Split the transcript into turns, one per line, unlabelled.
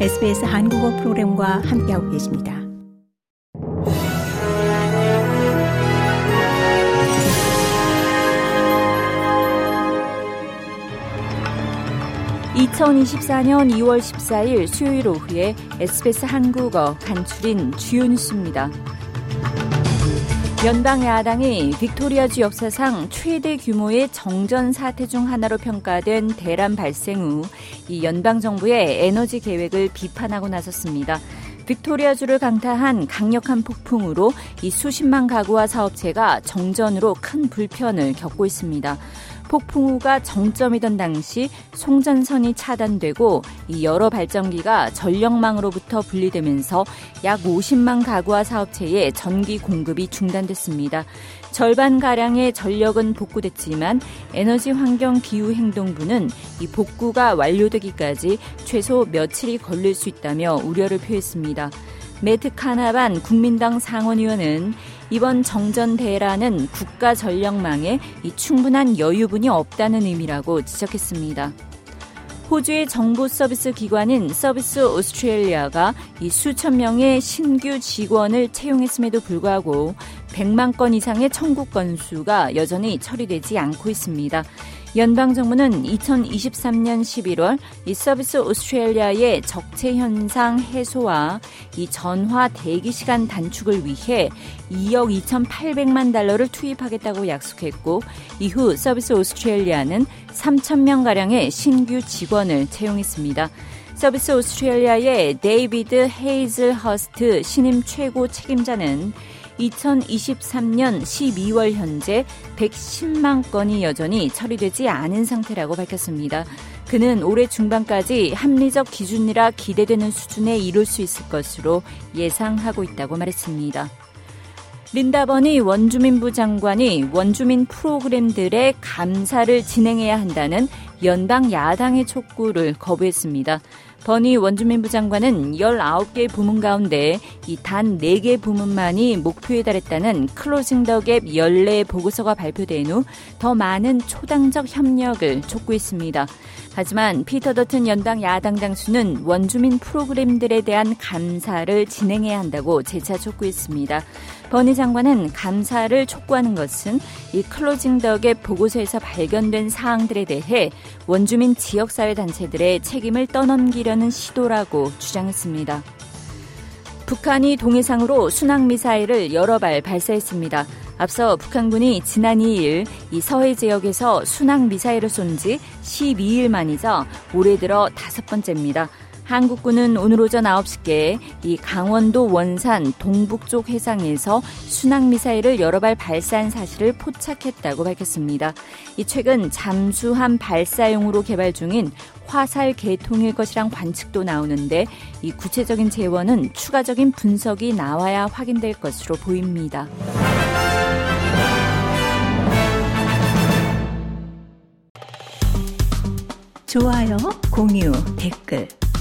SBS 한국어 프로그램과 함께하고 계십니다.
(2024년 2월 14일) 수요일 오후에 SBS 한국어 간추린 주요 뉴스입니다. 연방 야당이 빅토리아주 역사상 최대 규모의 정전 사태 중 하나로 평가된 대란 발생 후 이 연방 정부의 에너지 계획을 비판하고 나섰습니다. 빅토리아주를 강타한 강력한 폭풍으로 이 수십만 가구와 사업체가 정전으로 큰 불편을 겪고 있습니다. 폭풍우가 정점이던 당시 송전선이 차단되고 이 여러 발전기가 전력망으로부터 분리되면서 약 50만 가구와 사업체의 전기 공급이 중단됐습니다. 절반 가량의 전력은 복구됐지만 에너지 환경 기후 행동부는 이 복구가 완료되기까지 최소 며칠이 걸릴 수 있다며 우려를 표했습니다. 매트 카나반 국민당 상원의원은 이번 정전 대란은 국가 전력망에 이 충분한 여유분이 없다는 의미라고 지적했습니다. 호주의 정부 서비스 기관인 서비스 오스트레일리아가 이 수천 명의 신규 직원을 채용했음에도 불구하고 100만 건 이상의 청구 건수가 여전히 처리되지 않고 있습니다. 연방 정부는 2023년 11월 이 서비스 오스트레일리아의 적체 현상 해소와 이 전화 대기 시간 단축을 위해 2억 2,800만 달러를 투입하겠다고 약속했고 이후 서비스 오스트레일리아는 3천 명 가량의 신규 직원을 채용했습니다. 서비스 오스트레일리아의 데이비드 헤이즐 허스트 신임 최고 책임자는 2023년 12월 현재 110만 건이 여전히 처리되지 않은 상태라고 밝혔습니다. 그는 올해 중반까지 합리적 기준이라 기대되는 수준에 이룰 수 있을 것으로 예상하고 있다고 말했습니다. 린다 버니 원주민부 장관이 원주민 프로그램들의 감사를 진행해야 한다는 연방 야당의 촉구를 거부했습니다. 버니 원주민부 장관은 19개 부문 가운데 이 단 4개 부문만이 목표에 달했다는 Closing the Gap 연례 보고서가 발표된 후 더 많은 초당적 협력을 촉구했습니다. 하지만 피터 더튼 연방 야당 당수는 원주민 프로그램들에 대한 감사를 진행해야 한다고 재차 촉구했습니다. 버니 장관은 감사를 촉구하는 것은 이 Closing the Gap 보고서에서 발견된 사항들에 대해 원주민 지역사회 단체들의 책임을 떠넘기려는 시도라고 주장했습니다. 북한이 동해상으로 순항미사일을 여러 발 발사했습니다. 앞서 북한군이 지난 2일 이 서해 지역에서 순항미사일을 쏜 지 12일 만이자 올해 들어 다섯 번째입니다. 한국군은 오늘 오전 9시께 이 강원도 원산 동북쪽 해상에서 순항미사일을 여러 발 발사한 사실을 포착했다고 밝혔습니다. 이 최근 잠수함 발사용으로 개발 중인 화살 계통일 것이란 관측도 나오는데 이 구체적인 재원은 추가적인 분석이 나와야 확인될 것으로 보입니다.
좋아요, 공유, 댓글